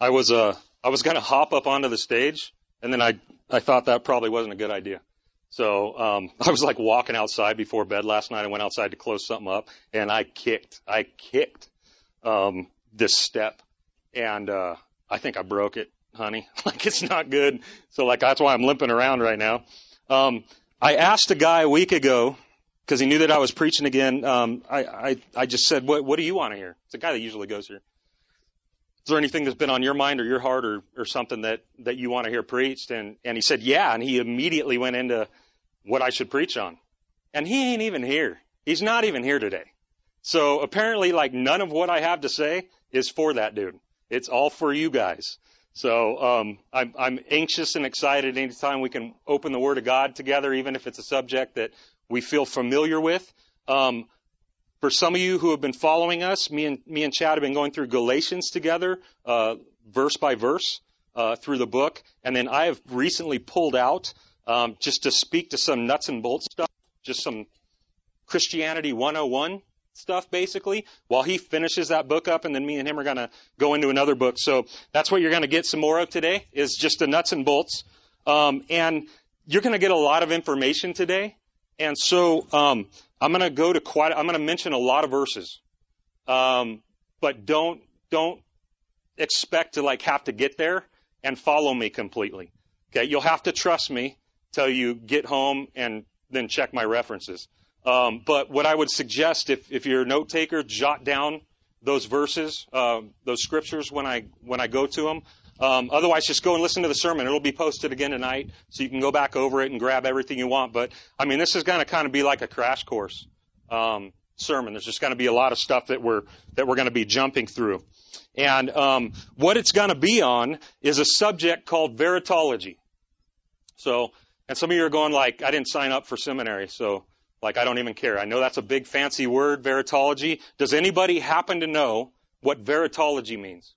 I was uh I was gonna hop up onto the stage, and then I I thought that probably wasn't a good idea. So um, I was like walking outside before bed last night. I went outside to close something up, and I kicked I kicked um, this step, and uh, I think I broke it, honey. like it's not good. So like that's why I'm limping around right now. Um, I asked a guy a week ago because he knew that I was preaching again. Um, I, I I just said, what what do you want to hear? It's a guy that usually goes here. Is there anything that's been on your mind or your heart or, or something that, that you want to hear preached? And, and he said, yeah. And he immediately went into what I should preach on. And he ain't even here. He's not even here today. So apparently, like, none of what I have to say is for that dude. It's all for you guys. So um, I'm, I'm anxious and excited anytime we can open the Word of God together, even if it's a subject that we feel familiar with. Um, for some of you who have been following us, me and me and Chad have been going through Galatians together, uh, verse by verse, uh, through the book, and then I have recently pulled out um, just to speak to some nuts and bolts stuff, just some Christianity 101 stuff, basically, while he finishes that book up, and then me and him are going to go into another book. So that's what you're going to get some more of today, is just the nuts and bolts. Um, and you're going to get a lot of information today. And so um, I'm going to go to quite. I'm going to mention a lot of verses, um, but don't don't expect to like have to get there and follow me completely. Okay, you'll have to trust me till you get home and then check my references. Um, but what I would suggest, if, if you're a note taker, jot down those verses, uh, those scriptures when I when I go to them. Um, otherwise, just go and listen to the sermon. It'll be posted again tonight, so you can go back over it and grab everything you want. But I mean, this is going to kind of be like a crash course um, sermon. There's just going to be a lot of stuff that we're that we're going to be jumping through, and um, what it's going to be on is a subject called veritology. So, and some of you are going like, I didn't sign up for seminary, so like, I don't even care. I know that's a big fancy word, veritology. Does anybody happen to know what veritology means?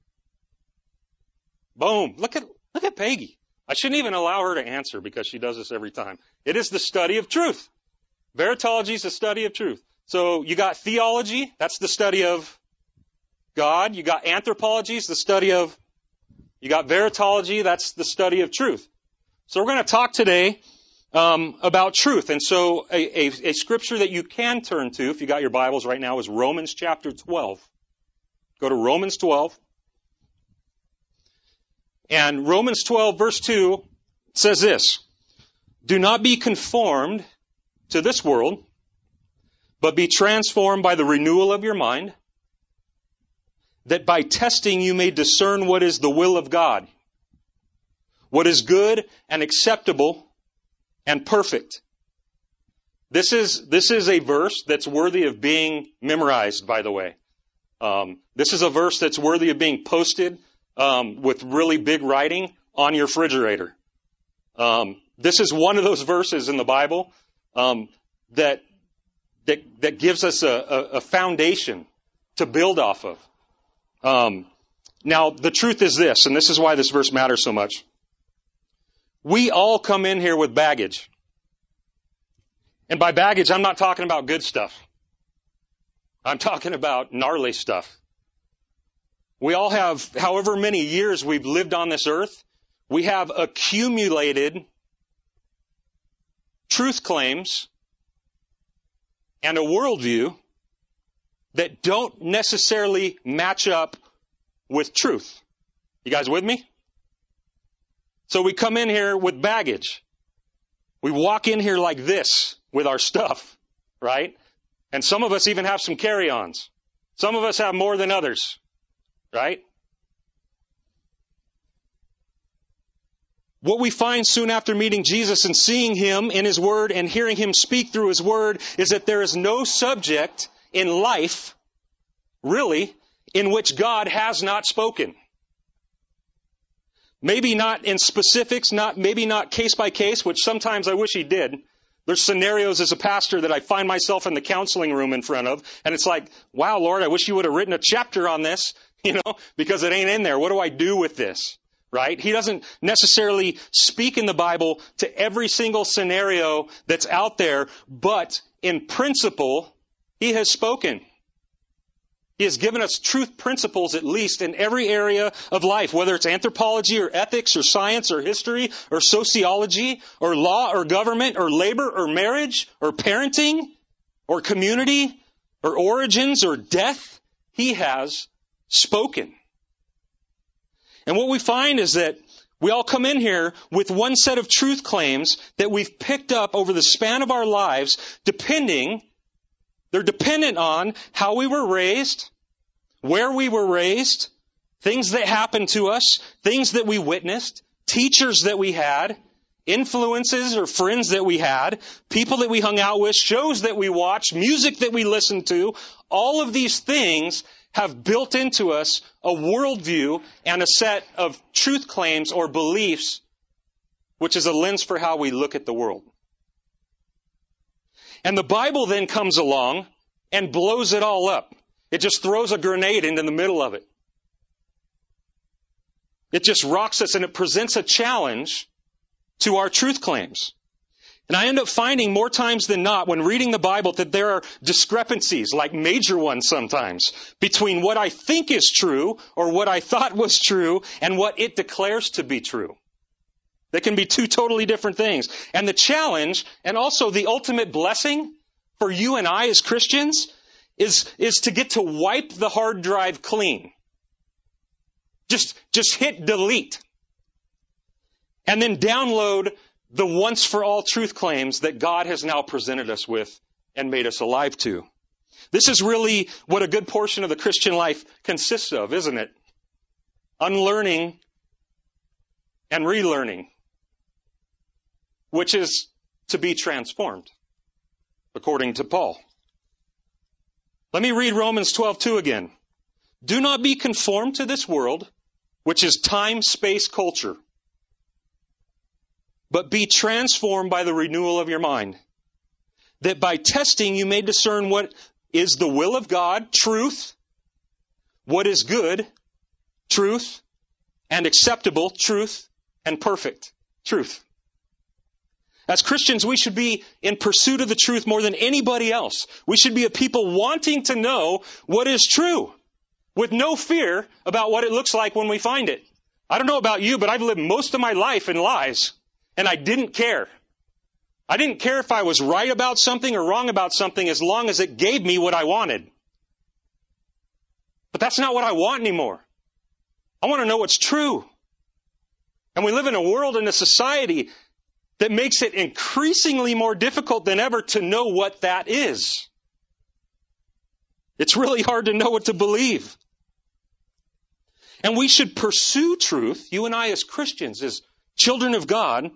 Boom. Look at, look at Peggy. I shouldn't even allow her to answer because she does this every time. It is the study of truth. Veritology is the study of truth. So you got theology, that's the study of God. You got anthropology, it's the study of, you got veritology, that's the study of truth. So we're going to talk today um, about truth. And so a, a, a, scripture that you can turn to, if you got your Bibles right now, is Romans chapter 12. Go to Romans 12. And Romans 12 verse 2 says this, Do not be conformed to this world, but be transformed by the renewal of your mind, that by testing you may discern what is the will of God, what is good and acceptable and perfect. This is, this is a verse that's worthy of being memorized, by the way. Um, this is a verse that's worthy of being posted um, with really big writing on your refrigerator. Um, this is one of those verses in the Bible um, that, that that gives us a, a, a, foundation to build off of. Um, now, the truth is this, and this is why this verse matters so much. We all come in here with baggage. And by baggage, I'm not talking about good stuff. I'm talking about gnarly stuff. We all have, however many years we've lived on this earth, we have accumulated truth claims and a worldview that don't necessarily match up with truth. You guys with me? So we come in here with baggage. We walk in here like this with our stuff, right? And some of us even have some carry-ons. Some of us have more than others, right? What we find soon after meeting Jesus and seeing Him in His Word and hearing Him speak through His Word is that there is no subject in life, really, in which God has not spoken. Maybe not in specifics, not, maybe not case by case, which sometimes I wish he did. There's scenarios as a pastor that I find myself in the counseling room in front of, and it's like, wow, Lord, I wish you would have written a chapter on this, you know, because it ain't in there. What do I do with this? Right? He doesn't necessarily speak in the Bible to every single scenario that's out there, but in principle, he has spoken. He has given us truth principles, at least in every area of life, whether it's anthropology or ethics or science or history or sociology or law or government or labor or marriage or parenting or community or origins or death. He has spoken. And what we find is that we all come in here with one set of truth claims that we've picked up over the span of our lives, depending they're dependent on how we were raised, where we were raised, things that happened to us, things that we witnessed, teachers that we had, influences or friends that we had, people that we hung out with, shows that we watched, music that we listened to. All of these things have built into us a worldview and a set of truth claims or beliefs, which is a lens for how we look at the world. And the Bible then comes along and blows it all up. It just throws a grenade into the middle of it. It just rocks us and it presents a challenge to our truth claims. And I end up finding more times than not when reading the Bible that there are discrepancies, like major ones sometimes, between what I think is true or what I thought was true and what it declares to be true. They can be two totally different things. And the challenge and also the ultimate blessing for you and I as Christians is, is to get to wipe the hard drive clean. Just, just hit delete. And then download the once for all truth claims that God has now presented us with and made us alive to. This is really what a good portion of the Christian life consists of, isn't it? Unlearning and relearning which is to be transformed, according to Paul. Let me read Romans 12:2 again. Do not be conformed to this world, which is time, space, culture, but be transformed by the renewal of your mind, that by testing you may discern what is the will of God, truth, what is good, truth, and acceptable, truth, and perfect, truth. As Christians, we should be in pursuit of the truth more than anybody else. We should be a people wanting to know what is true with no fear about what it looks like when we find it. I don't know about you, but I've lived most of my life in lies and I didn't care. I didn't care if I was right about something or wrong about something as long as it gave me what I wanted. But that's not what I want anymore. I want to know what's true. And we live in a world and a society that makes it increasingly more difficult than ever to know what that is. It's really hard to know what to believe. And we should pursue truth, you and I as Christians, as children of God,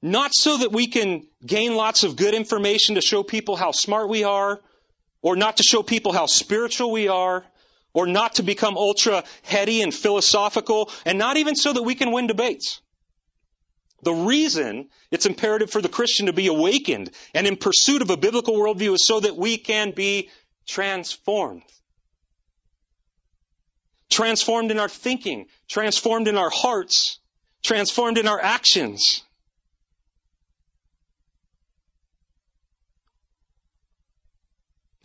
not so that we can gain lots of good information to show people how smart we are, or not to show people how spiritual we are, or not to become ultra heady and philosophical, and not even so that we can win debates. The reason it's imperative for the Christian to be awakened and in pursuit of a biblical worldview is so that we can be transformed. Transformed in our thinking, transformed in our hearts, transformed in our actions.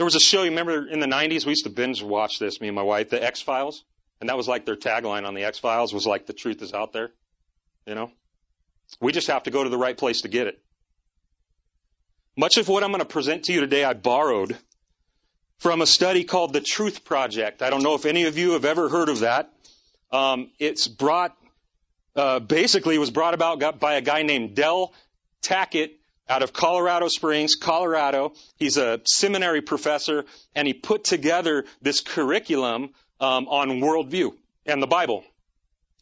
There was a show, you remember in the 90s, we used to binge watch this, me and my wife, the X Files. And that was like their tagline on the X Files was like, the truth is out there. You know? We just have to go to the right place to get it. Much of what I'm going to present to you today, I borrowed from a study called the Truth Project. I don't know if any of you have ever heard of that. Um, it's brought, uh, basically, was brought about by a guy named Del Tackett out of Colorado Springs, Colorado. He's a seminary professor, and he put together this curriculum um, on worldview and the Bible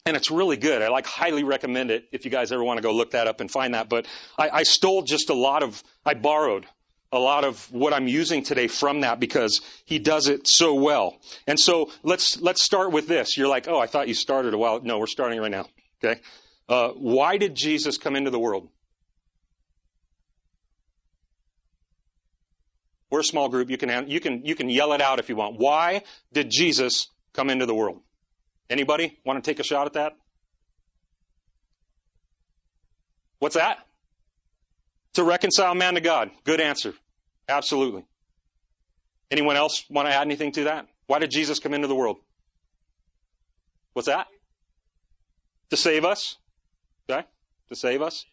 and it's really good. I like highly recommend it if you guys ever want to go look that up and find that. But I, I stole just a lot of, I borrowed a lot of what I'm using today from that because he does it so well. And so let's let's start with this. You're like, oh, I thought you started a while. No, we're starting right now. Okay. Uh, why did Jesus come into the world? We're a small group. You can you can you can yell it out if you want. Why did Jesus come into the world? Anybody want to take a shot at that? What's that? To reconcile man to God. Good answer. Absolutely. Anyone else want to add anything to that? Why did Jesus come into the world? What's that? To save us. Okay? To save us.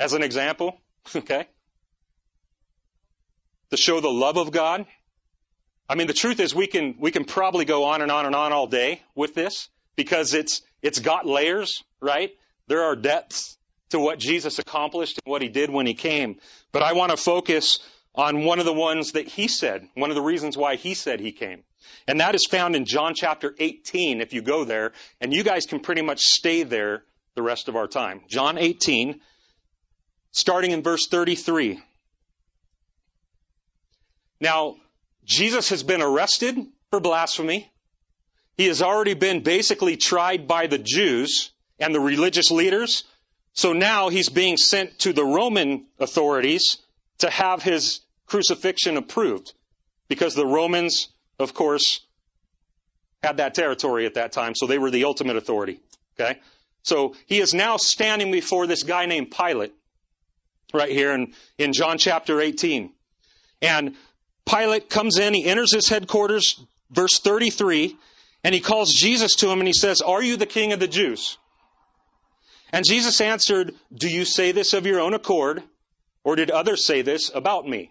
As an example. Okay? To show the love of God. I mean, the truth is we can, we can probably go on and on and on all day with this because it's, it's got layers, right? There are depths to what Jesus accomplished and what he did when he came. But I want to focus on one of the ones that he said, one of the reasons why he said he came. And that is found in John chapter 18 if you go there, and you guys can pretty much stay there the rest of our time. John 18, starting in verse 33. Now, Jesus has been arrested for blasphemy. He has already been basically tried by the Jews and the religious leaders. So now he's being sent to the Roman authorities to have his crucifixion approved. Because the Romans, of course, had that territory at that time, so they were the ultimate authority. Okay? So he is now standing before this guy named Pilate, right here in, in John chapter 18. And Pilate comes in, he enters his headquarters, verse 33, and he calls Jesus to him and he says, Are you the king of the Jews? And Jesus answered, Do you say this of your own accord, or did others say this about me?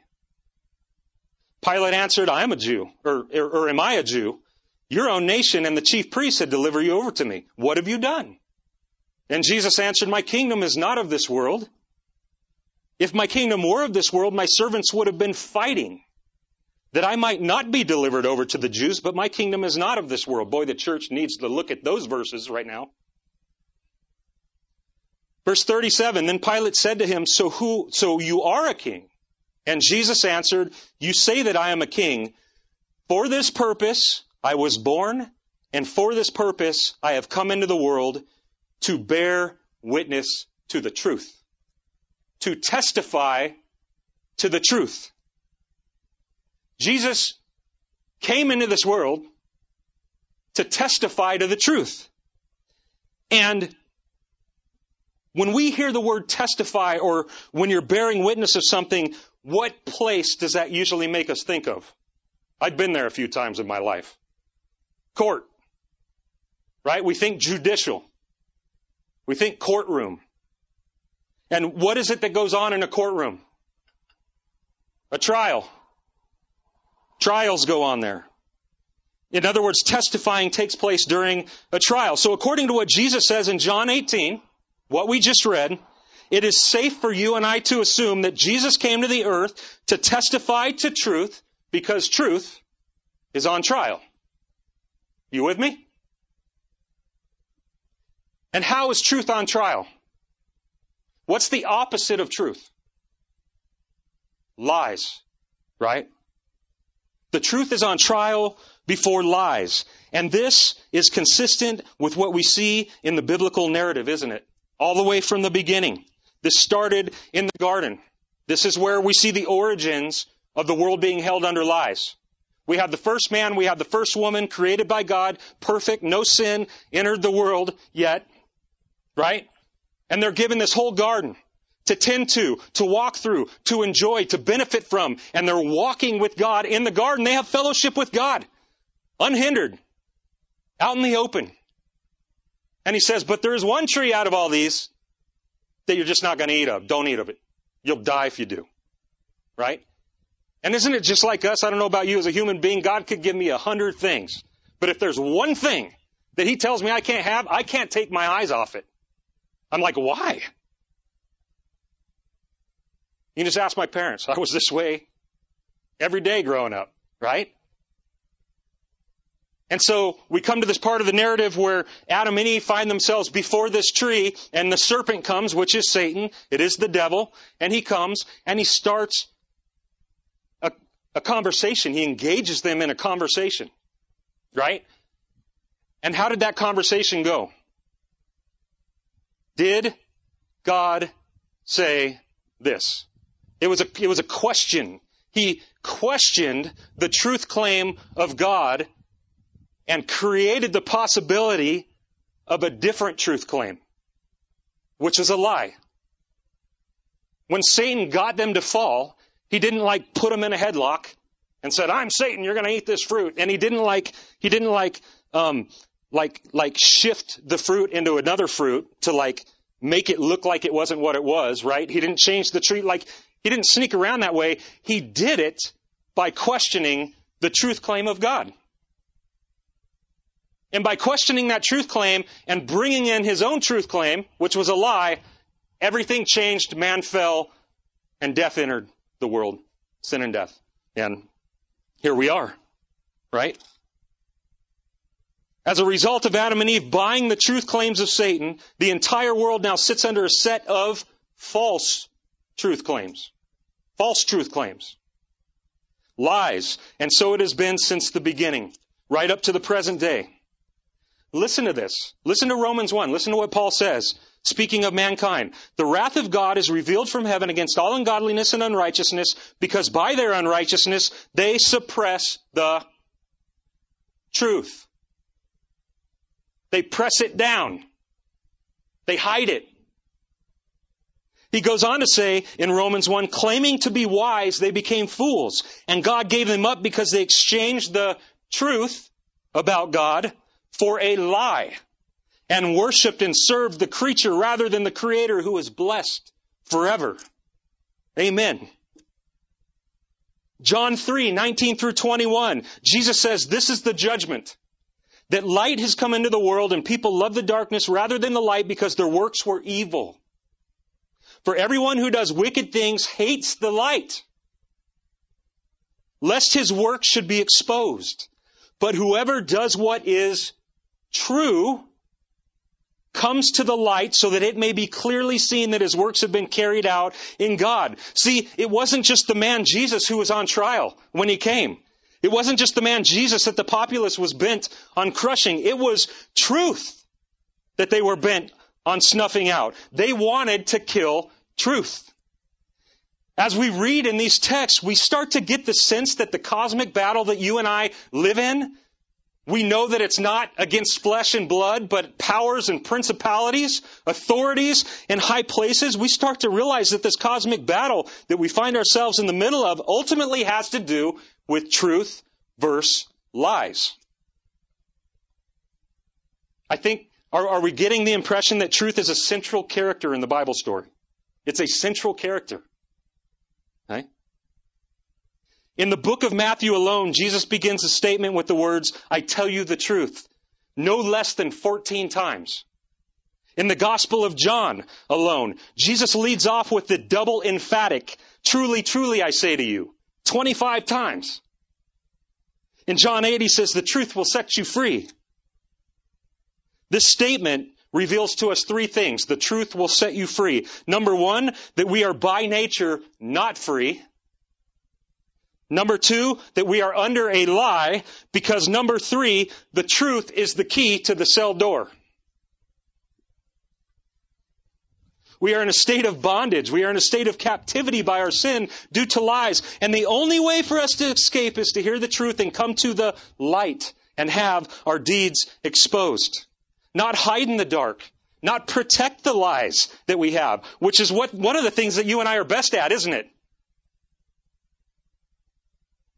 Pilate answered, I am a Jew, or, or, or am I a Jew? Your own nation and the chief priests had delivered you over to me. What have you done? And Jesus answered, My kingdom is not of this world. If my kingdom were of this world, my servants would have been fighting that I might not be delivered over to the Jews, but my kingdom is not of this world. Boy, the church needs to look at those verses right now. Verse 37, then Pilate said to him, so who, so you are a king? And Jesus answered, you say that I am a king. For this purpose I was born, and for this purpose I have come into the world to bear witness to the truth, to testify to the truth. Jesus came into this world to testify to the truth. And when we hear the word testify or when you're bearing witness of something, what place does that usually make us think of? I've been there a few times in my life. Court. Right? We think judicial. We think courtroom. And what is it that goes on in a courtroom? A trial. Trials go on there. In other words, testifying takes place during a trial. So according to what Jesus says in John 18, what we just read, it is safe for you and I to assume that Jesus came to the earth to testify to truth because truth is on trial. You with me? And how is truth on trial? What's the opposite of truth? Lies, right? The truth is on trial before lies. And this is consistent with what we see in the biblical narrative, isn't it? All the way from the beginning. This started in the garden. This is where we see the origins of the world being held under lies. We have the first man, we have the first woman created by God, perfect, no sin, entered the world yet, right? And they're given this whole garden to tend to, to walk through, to enjoy, to benefit from. And they're walking with God in the garden. They have fellowship with God, unhindered, out in the open. And he says, but there is one tree out of all these that you're just not going to eat of. Don't eat of it. You'll die if you do. Right? And isn't it just like us? I don't know about you as a human being. God could give me a hundred things. But if there's one thing that he tells me I can't have, I can't take my eyes off it. I'm like, why? You just ask my parents. I was this way every day growing up, right? And so we come to this part of the narrative where Adam and Eve find themselves before this tree and the serpent comes, which is Satan. It is the devil. And he comes and he starts a, a conversation. He engages them in a conversation, right? And how did that conversation go? Did God say this? It was a, it was a question. He questioned the truth claim of God and created the possibility of a different truth claim, which is a lie. When Satan got them to fall, he didn't like put them in a headlock and said, I'm Satan, you're going to eat this fruit. And he didn't like, he didn't like, um, like, like shift the fruit into another fruit to like make it look like it wasn't what it was, right? He didn't change the tree, like, he didn't sneak around that way. He did it by questioning the truth claim of God. And by questioning that truth claim and bringing in his own truth claim, which was a lie, everything changed, man fell, and death entered the world. Sin and death. And here we are, right? As a result of Adam and Eve buying the truth claims of Satan, the entire world now sits under a set of false truth claims. False truth claims. Lies. And so it has been since the beginning, right up to the present day. Listen to this. Listen to Romans 1. Listen to what Paul says. Speaking of mankind, the wrath of God is revealed from heaven against all ungodliness and unrighteousness because by their unrighteousness they suppress the truth. They press it down. They hide it. He goes on to say in Romans 1, claiming to be wise, they became fools. And God gave them up because they exchanged the truth about God for a lie and worshiped and served the creature rather than the creator who is blessed forever. Amen. John 3, 19 through 21. Jesus says, this is the judgment. That light has come into the world and people love the darkness rather than the light because their works were evil. For everyone who does wicked things hates the light, lest his work should be exposed. But whoever does what is true comes to the light so that it may be clearly seen that his works have been carried out in God. See, it wasn't just the man Jesus who was on trial when he came. It wasn't just the man Jesus that the populace was bent on crushing. It was truth that they were bent on snuffing out. They wanted to kill truth. As we read in these texts, we start to get the sense that the cosmic battle that you and I live in we know that it's not against flesh and blood, but powers and principalities, authorities, and high places. We start to realize that this cosmic battle that we find ourselves in the middle of ultimately has to do with truth versus lies. I think, are, are we getting the impression that truth is a central character in the Bible story? It's a central character. In the book of Matthew alone, Jesus begins a statement with the words, I tell you the truth, no less than 14 times. In the Gospel of John alone, Jesus leads off with the double emphatic, truly, truly, I say to you, 25 times. In John 8, he says, the truth will set you free. This statement reveals to us three things. The truth will set you free. Number one, that we are by nature not free. Number two, that we are under a lie because number three, the truth is the key to the cell door. We are in a state of bondage. We are in a state of captivity by our sin due to lies. And the only way for us to escape is to hear the truth and come to the light and have our deeds exposed. Not hide in the dark. Not protect the lies that we have, which is what, one of the things that you and I are best at, isn't it?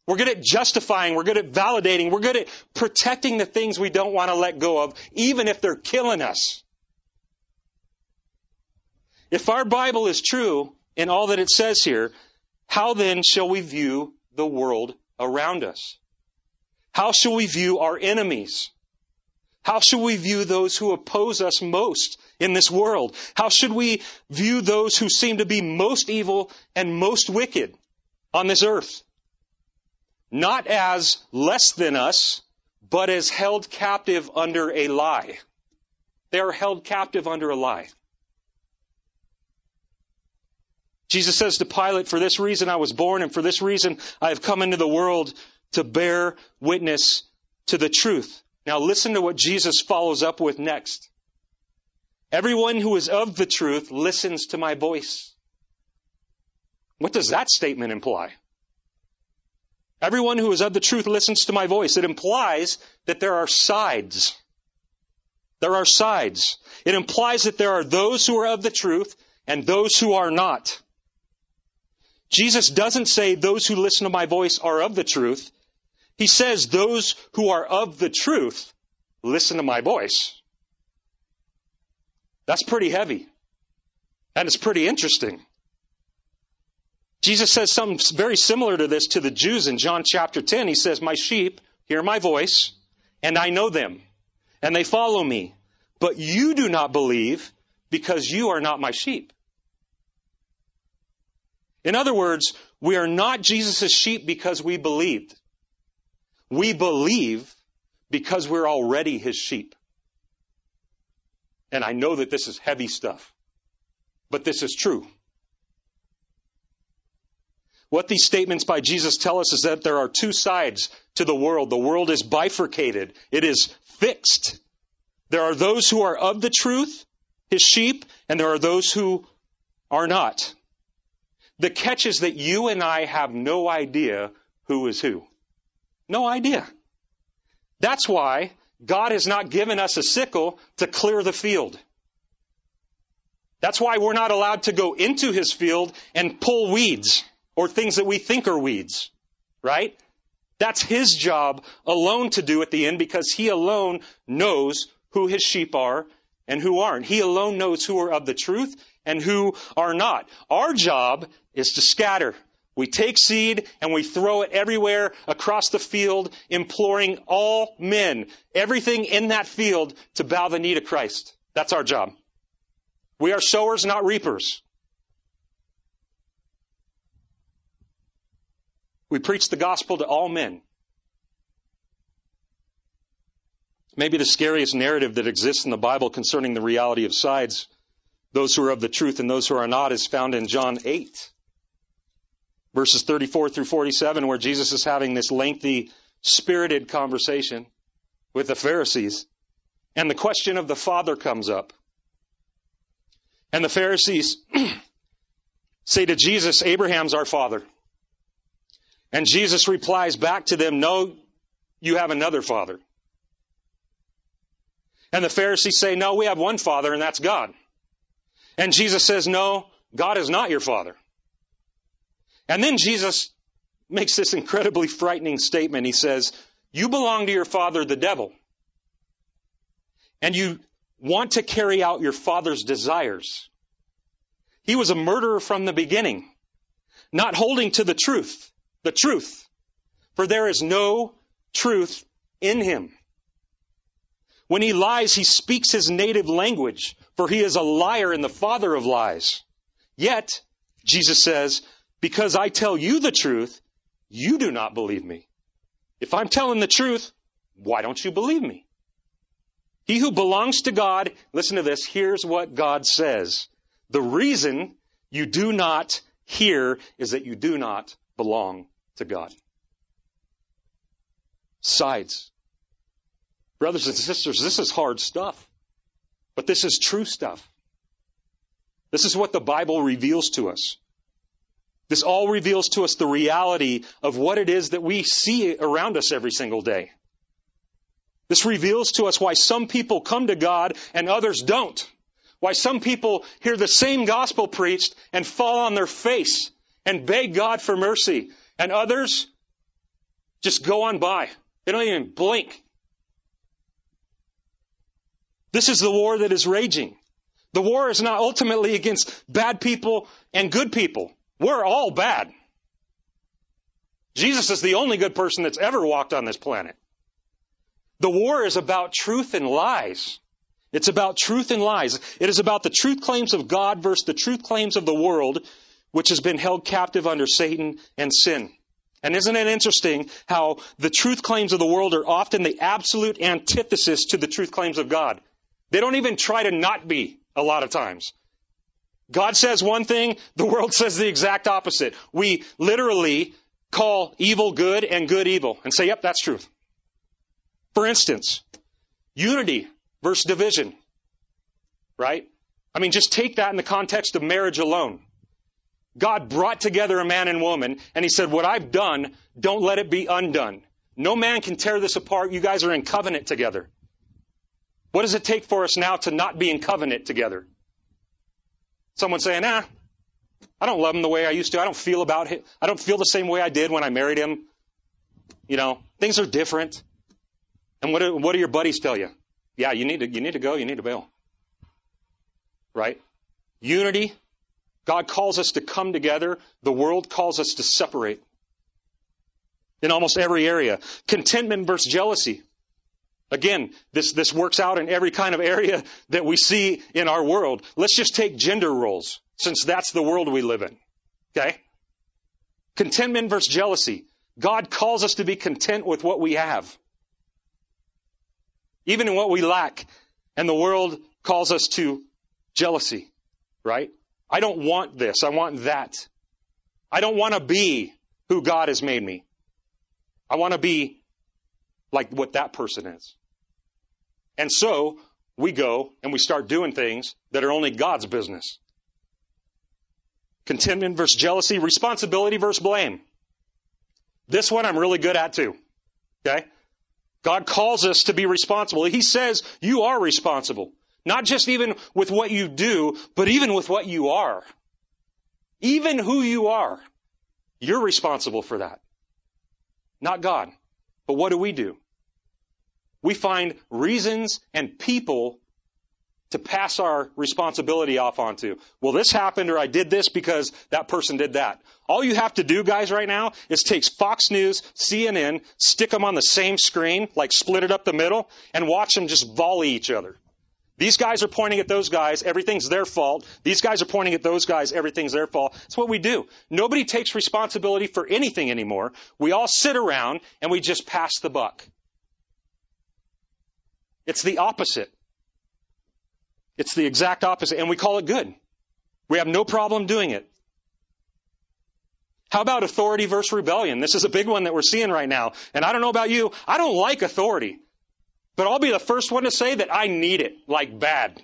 We're good at justifying. We're good at validating. We're good at protecting the things we don't want to let go of, even if they're killing us. If our Bible is true in all that it says here, how then shall we view the world around us? How shall we view our enemies? How should we view those who oppose us most in this world? How should we view those who seem to be most evil and most wicked on this earth? not as less than us, but as held captive under a lie. They are held captive under a lie. Jesus says to Pilate, For this reason I was born, and for this reason I have come into the world to bear witness to the truth. Now listen to what Jesus follows up with next. Everyone who is of the truth listens to my voice. What does that statement imply? Everyone who is of the truth listens to my voice. It implies that there are sides. There are sides. It implies that there are those who are of the truth and those who are not. Jesus doesn't say those who listen to my voice are of the truth. He says those who are of the truth listen to my voice. That's pretty heavy. And it's pretty interesting. Jesus says something very similar to this to the Jews in John chapter 10. He says, My sheep hear my voice, and I know them, and they follow me. But you do not believe because you are not my sheep. In other words, we are not Jesus' sheep because we believed. We believe because we're already his sheep. And I know that this is heavy stuff, but this is true. What these statements by Jesus tell us is that there are two sides to the world. The world is bifurcated. It is fixed. There are those who are of the truth, his sheep, and there are those who are not. The catch is that you and I have no idea who is who. No idea. That's why God has not given us a sickle to clear the field. That's why we're not allowed to go into his field and pull weeds or things that we think are weeds, right? That's his job alone to do at the end because he alone knows who his sheep are and who aren't. He alone knows who are of the truth and who are not. Our job is to scatter. We take seed and we throw it everywhere across the field, imploring all men, everything in that field to bow the knee to Christ. That's our job. We are sowers, not reapers. We preach the gospel to all men. Maybe the scariest narrative that exists in the Bible concerning the reality of sides, those who are of the truth and those who are not, is found in John 8, verses 34 through 47, where Jesus is having this lengthy, spirited conversation with the Pharisees. And the question of the Father comes up. And the Pharisees say to Jesus, Abraham's our father. And Jesus replies back to them, No, you have another father. And the Pharisees say, No, we have one father, and that's God. And Jesus says, No, God is not your father. And then Jesus makes this incredibly frightening statement. He says, You belong to your father, the devil. And you want to carry out your father's desires. He was a murderer from the beginning, not holding to the truth the truth, for there is no truth in him. When he lies, he speaks his native language, for he is a liar and the father of lies. Yet, Jesus says, because I tell you the truth, you do not believe me. If I'm telling the truth, why don't you believe me? He who belongs to God, listen to this, here's what God says. The reason you do not hear is that you do not belong to God. Sides. Brothers and sisters, this is hard stuff. But this is true stuff. This is what the Bible reveals to us. This all reveals to us the reality of what it is that we see around us every single day. This reveals to us why some people come to God and others don't. Why some people hear the same gospel preached and fall on their face and beg God for mercy. And others just go on by. They don't even blink. This is the war that is raging. The war is not ultimately against bad people and good people. We're all bad. Jesus is the only good person that's ever walked on this planet. The war is about truth and lies. It's about truth and lies. It is about the truth claims of God versus the truth claims of the world which has been held captive under Satan and sin. And isn't it interesting how the truth claims of the world are often the absolute antithesis to the truth claims of God? They don't even try to not be a lot of times. God says one thing, the world says the exact opposite. We literally call evil good and good evil and say, yep, that's truth. For instance, unity versus division. Right? I mean, just take that in the context of marriage alone. God brought together a man and woman, and he said, What I've done, don't let it be undone. No man can tear this apart. You guys are in covenant together. What does it take for us now to not be in covenant together? Someone saying, ah, I don't love him the way I used to. I don't feel about him. I don't feel the same way I did when I married him. You know, things are different. And what do, what do your buddies tell you? Yeah, you need to, you need to go, you need to bail. Right? Unity. God calls us to come together. The world calls us to separate. In almost every area. Contentment versus jealousy. Again, this, this works out in every kind of area that we see in our world. Let's just take gender roles, since that's the world we live in. Okay? Contentment versus jealousy. God calls us to be content with what we have. Even in what we lack. And the world calls us to jealousy. Right? I don't want this. I want that. I don't want to be who God has made me. I want to be like what that person is. And so we go and we start doing things that are only God's business. Contentment versus jealousy, responsibility versus blame. This one I'm really good at too. Okay? God calls us to be responsible. He says you are responsible. Not just even with what you do, but even with what you are. Even who you are. You're responsible for that. Not God. But what do we do? We find reasons and people to pass our responsibility off onto. Well, this happened or I did this because that person did that. All you have to do, guys, right now is take Fox News, CNN, stick them on the same screen, like split it up the middle, and watch them just volley each other. These guys are pointing at those guys, everything's their fault. These guys are pointing at those guys, everything's their fault. That's what we do. Nobody takes responsibility for anything anymore. We all sit around and we just pass the buck. It's the opposite. It's the exact opposite, and we call it good. We have no problem doing it. How about authority versus rebellion? This is a big one that we're seeing right now. And I don't know about you, I don't like authority. But I'll be the first one to say that I need it, like bad.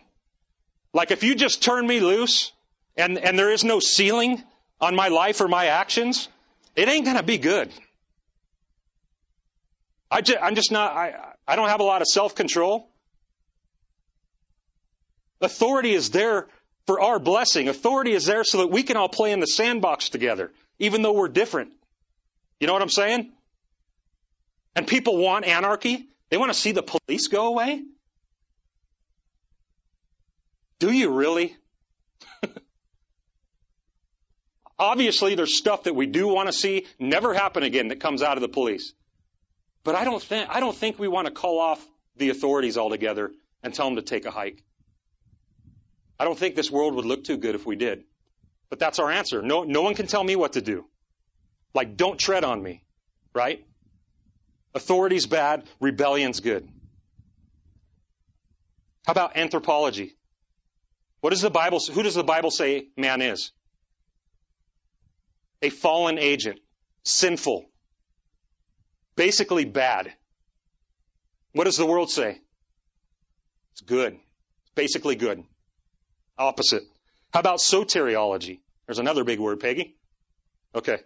Like if you just turn me loose and, and there is no ceiling on my life or my actions, it ain't gonna be good. I I'm just not, I, I don't have a lot of self control. Authority is there for our blessing. Authority is there so that we can all play in the sandbox together, even though we're different. You know what I'm saying? And people want anarchy. They want to see the police go away. Do you really? Obviously, there's stuff that we do want to see never happen again that comes out of the police. But I don't think, I don't think we want to call off the authorities altogether and tell them to take a hike. I don't think this world would look too good if we did. But that's our answer. No, no one can tell me what to do. Like, don't tread on me. Right? Authority's bad, rebellion's good. How about anthropology? What does the Bible, who does the Bible say man is? A fallen agent, sinful, basically bad. What does the world say? It's good. It's basically good. Opposite. How about soteriology? There's another big word, Peggy. Okay.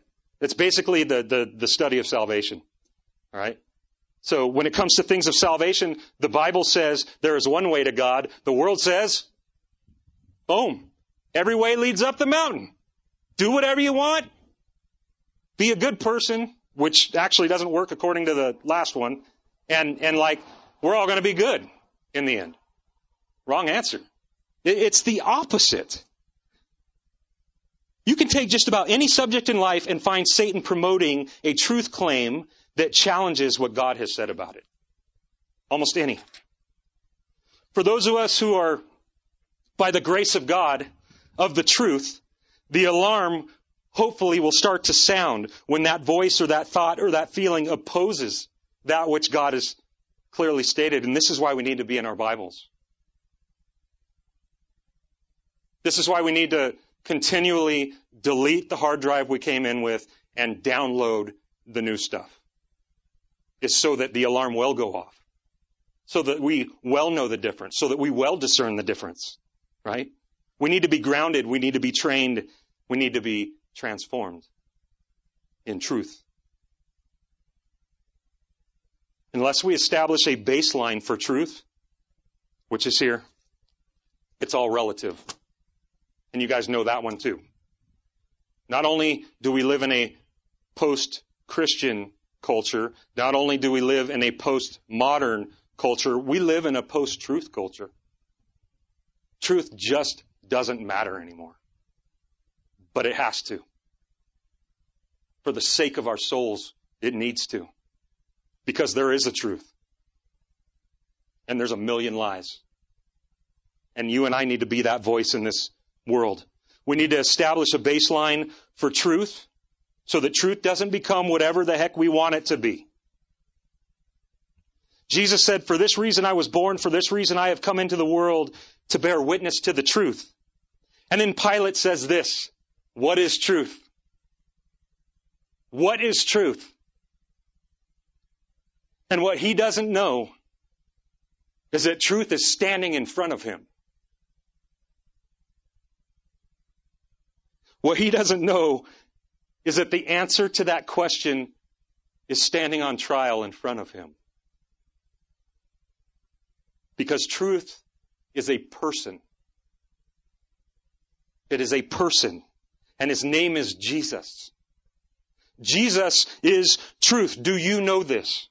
It's basically the, the, the study of salvation. All right. So when it comes to things of salvation, the Bible says there is one way to God. The world says, boom, every way leads up the mountain. Do whatever you want. Be a good person which actually doesn't work according to the last one. And, and like, we're all going to be good in the end. Wrong answer. It's the opposite. You can take just about any subject in life and find Satan promoting a truth claim that challenges what God has said about it. Almost any. For those of us who are, by the grace of God, of the truth, the alarm hopefully will start to sound when that voice or that thought or that feeling opposes that which God has clearly stated. And this is why we need to be in our Bibles. This is why we need to continually delete the hard drive we came in with and download the new stuff. Is so that the alarm will go off. So that we well know the difference. So that we well discern the difference. Right? We need to be grounded. We need to be trained. We need to be transformed in truth. Unless we establish a baseline for truth, which is here, it's all relative. And you guys know that one too. Not only do we live in a post-Christian culture, not only do we live in a post-modern culture, we live in a post-truth culture. Truth just doesn't matter anymore. But it has to. For the sake of our souls, it needs to. Because there is a truth. And there's a million lies. And you and I need to be that voice in this world. We need to establish a baseline for truth so that truth doesn't become whatever the heck we want it to be. Jesus said, For this reason I was born, for this reason I have come into the world to bear witness to the truth. And then Pilate says this What is truth? What is truth? And what he doesn't know is that truth is standing in front of him. What he doesn't know is that the answer to that question is standing on trial in front of him. Because truth is a person. It is a person. And his name is Jesus. Jesus is truth. Do you know this?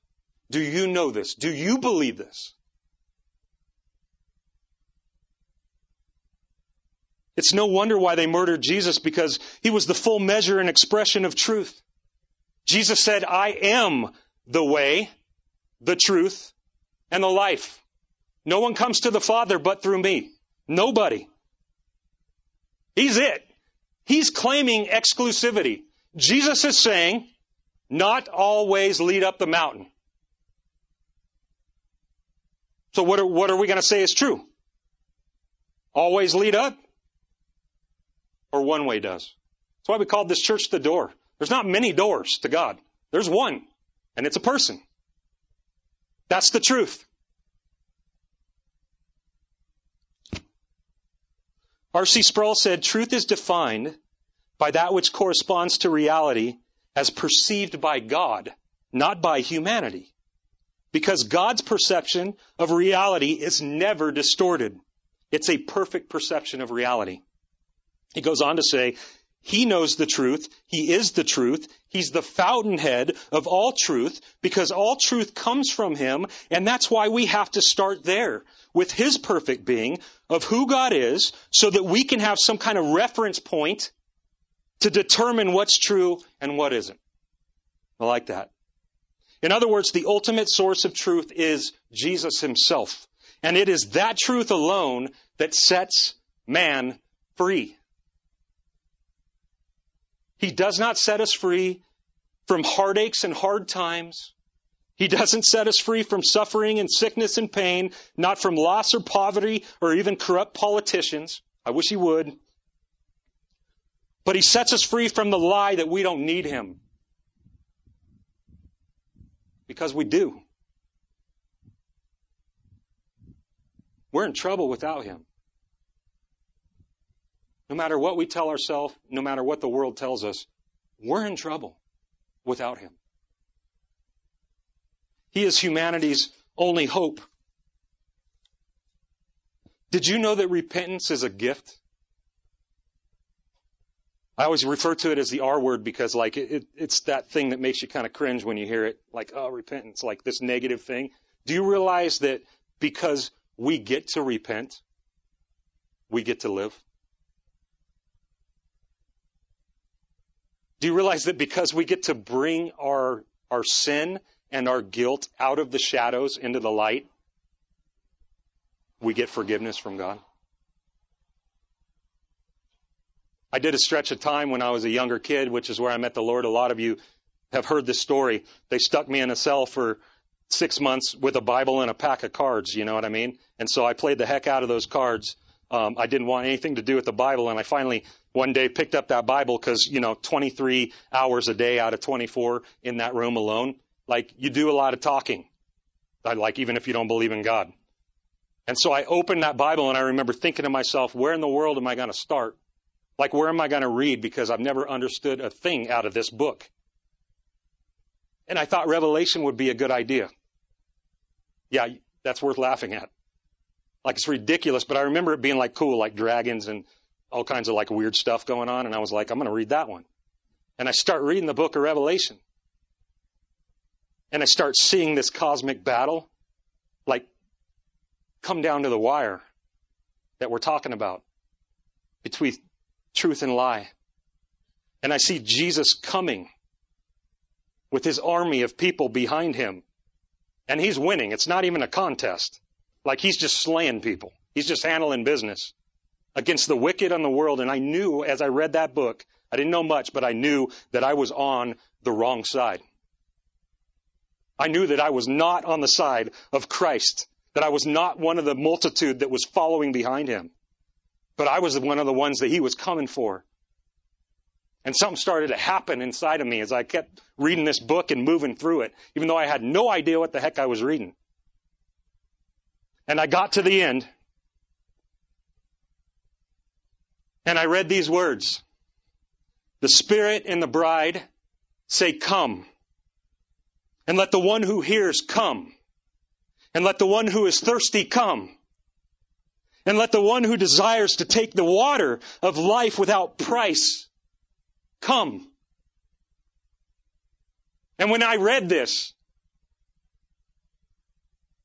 Do you know this? Do you believe this? It's no wonder why they murdered Jesus because he was the full measure and expression of truth. Jesus said, I am the way, the truth, and the life. No one comes to the Father but through me. Nobody. He's it. He's claiming exclusivity. Jesus is saying, not always lead up the mountain. So what are, what are we going to say is true? Always lead up? or one way does. That's why we called this church the door. There's not many doors to God. There's one, and it's a person. That's the truth. R.C. Sproul said, truth is defined by that which corresponds to reality as perceived by God, not by humanity. Because God's perception of reality is never distorted. It's a perfect perception of reality. He goes on to say, he knows the truth. He is the truth. He's the fountainhead of all truth because all truth comes from him. And that's why we have to start there with his perfect being of who God is so that we can have some kind of reference point to determine what's true and what isn't. I like that. In other words, the ultimate source of truth is Jesus himself. And it is that truth alone that sets man free. He does not set us free from heartaches and hard times. He doesn't set us free from suffering and sickness and pain, not from loss or poverty or even corrupt politicians. I wish he would. But he sets us free from the lie that we don't need him. Because we do. We're in trouble without him. No matter what we tell ourselves, no matter what the world tells us, we're in trouble without Him. He is humanity's only hope. Did you know that repentance is a gift? I always refer to it as the R word because like it, it, it's that thing that makes you kind of cringe when you hear it. Like, oh, repentance, like this negative thing. Do you realize that because we get to repent, we get to live? Do you realize that because we get to bring our, our sin and our guilt out of the shadows into the light, we get forgiveness from God? I did a stretch of time when I was a younger kid, which is where I met the Lord. A lot of you have heard this story. They stuck me in a cell for six months with a Bible and a pack of cards, you know what I mean? And so I played the heck out of those cards. Um, I didn't want anything to do with the Bible, and I finally one day picked up that Bible because, you know, 23 hours a day out of 24 in that room alone, like you do a lot of talking. Uh, like even if you don't believe in God. And so I opened that Bible and I remember thinking to myself, where in the world am I going to start? Like where am I going to read? Because I've never understood a thing out of this book. And I thought Revelation would be a good idea. Yeah, that's worth laughing at. Like it's ridiculous, but I remember it being like cool, like dragons and all kinds of like weird stuff going on. And I was like, I'm going to read that one. And I start reading the book of Revelation. And I start seeing this cosmic battle like come down to the wire that we're talking about between truth and lie. And I see Jesus coming with his army of people behind him. And he's winning. It's not even a contest. Like he's just slaying people. He's just handling business against the wicked in the world. And I knew as I read that book, I didn't know much, but I knew that I was on the wrong side. I knew that I was not on the side of Christ, that I was not one of the multitude that was following behind him, but I was one of the ones that he was coming for. And something started to happen inside of me as I kept reading this book and moving through it, even though I had no idea what the heck I was reading. And I got to the end, and I read these words. The Spirit and the bride say, Come. And let the one who hears come. And let the one who is thirsty come. And let the one who desires to take the water of life without price come. And when I read this,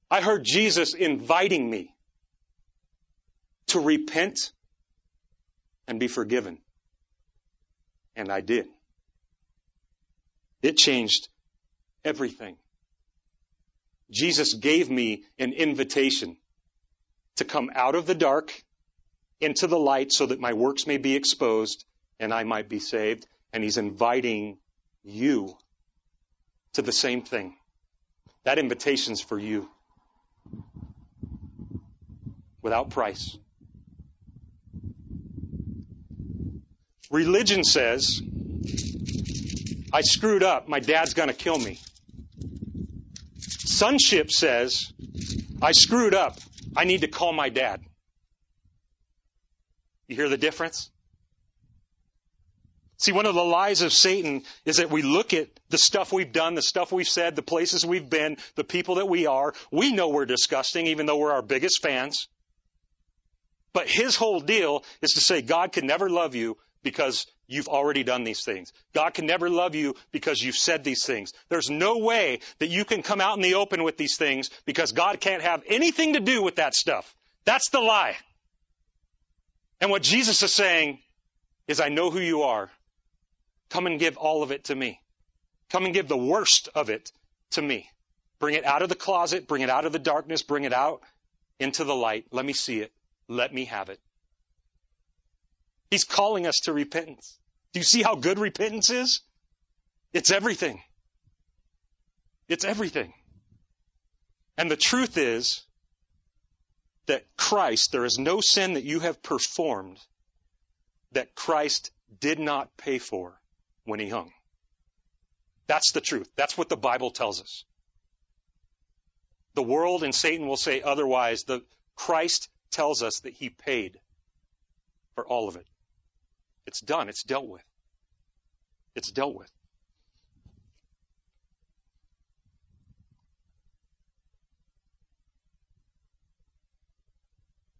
I heard Jesus inviting me to repent and be forgiven. And I did. It changed everything. Jesus gave me an invitation to come out of the dark into the light so that my works may be exposed and I might be saved. And he's inviting you to the same thing. That invitation's for you. Without price. Religion says, I screwed up. My dad's going to kill me. Sonship says, I screwed up. I need to call my dad. You hear the difference? See, one of the lies of Satan is that we look at the stuff we've done, the stuff we've said, the places we've been, the people that we are. We know we're disgusting, even though we're our biggest fans. But his whole deal is to say God can never love you because you've already done these things. God can never love you because you've said these things. There's no way that you can come out in the open with these things because God can't have anything to do with that stuff. That's the lie. And what Jesus is saying is, I know who you are. Come and give all of it to me. Come and give the worst of it to me. Bring it out of the closet, bring it out of the darkness, bring it out into the light. Let me see it. Let me have it. He's calling us to repentance. Do you see how good repentance is? It's everything. It's everything. And the truth is that Christ, there is no sin that you have performed that Christ did not pay for when he hung. That's the truth. That's what the Bible tells us. The world and Satan will say otherwise. The Christ tells us that he paid for all of it. It's done. It's dealt with. It's dealt with.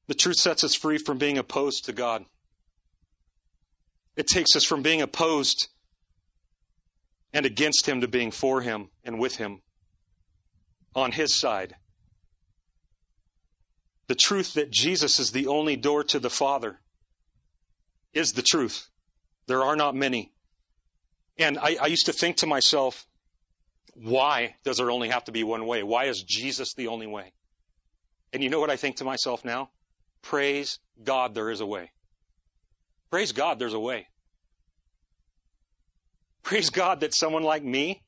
The truth sets us free from being opposed to God. It takes us from being opposed and against Him to being for Him and with Him on His side. The truth that Jesus is the only door to the Father is the truth. There are not many. And I, I used to think to myself, why does there only have to be one way? Why is Jesus the only way? And you know what I think to myself now? Praise God, there is a way. Praise God, there's a way. Praise God that someone like me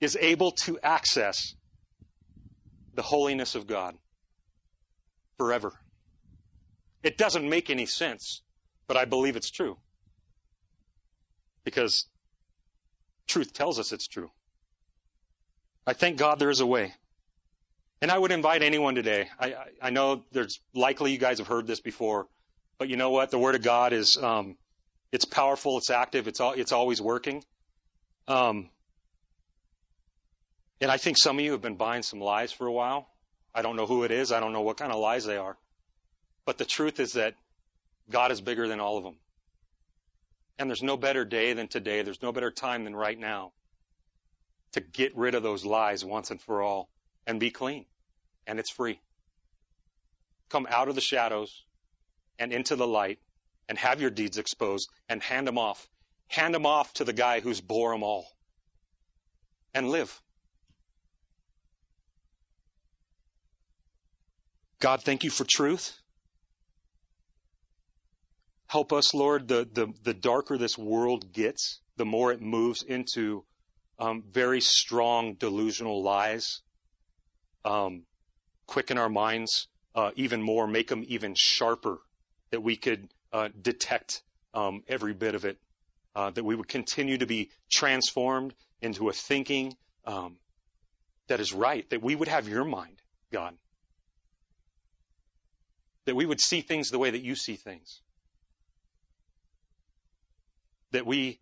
is able to access the holiness of God forever. It doesn't make any sense but I believe it's true. Because truth tells us it's true. I thank God there is a way. And I would invite anyone today. I, I, I know there's likely you guys have heard this before, but you know what? The Word of God is, um, it's powerful, it's active, it's all, it's always working. Um, and I think some of you have been buying some lies for a while. I don't know who it is. I don't know what kind of lies they are. But the truth is that God is bigger than all of them. And there's no better day than today. There's no better time than right now to get rid of those lies once and for all and be clean. And it's free. Come out of the shadows and into the light and have your deeds exposed and hand them off. Hand them off to the guy who's bore them all. And live. God, thank you for truth. Help us, Lord, the, the, the darker this world gets, the more it moves into um, very strong delusional lies. Um, quicken our minds uh, even more, make them even sharper, that we could uh, detect um, every bit of it, uh, that we would continue to be transformed into a thinking um, that is right, that we would have your mind, God, that we would see things the way that you see things, that we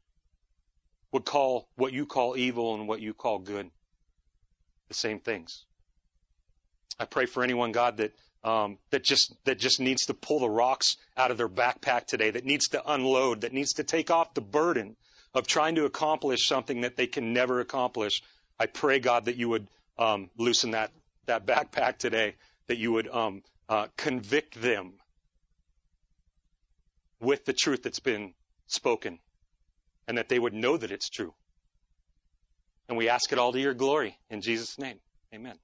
would call what you call evil and what you call good the same things. I pray for anyone, God, that um, that just that just needs to pull the rocks out of their backpack today, that needs to unload, that needs to take off the burden of trying to accomplish something that they can never accomplish. I pray, God, that you would um, loosen that that backpack today, that you would um, uh, convict them with the truth that's been spoken, and that they would know that it's true. And we ask it all to your glory in Jesus' name. Amen.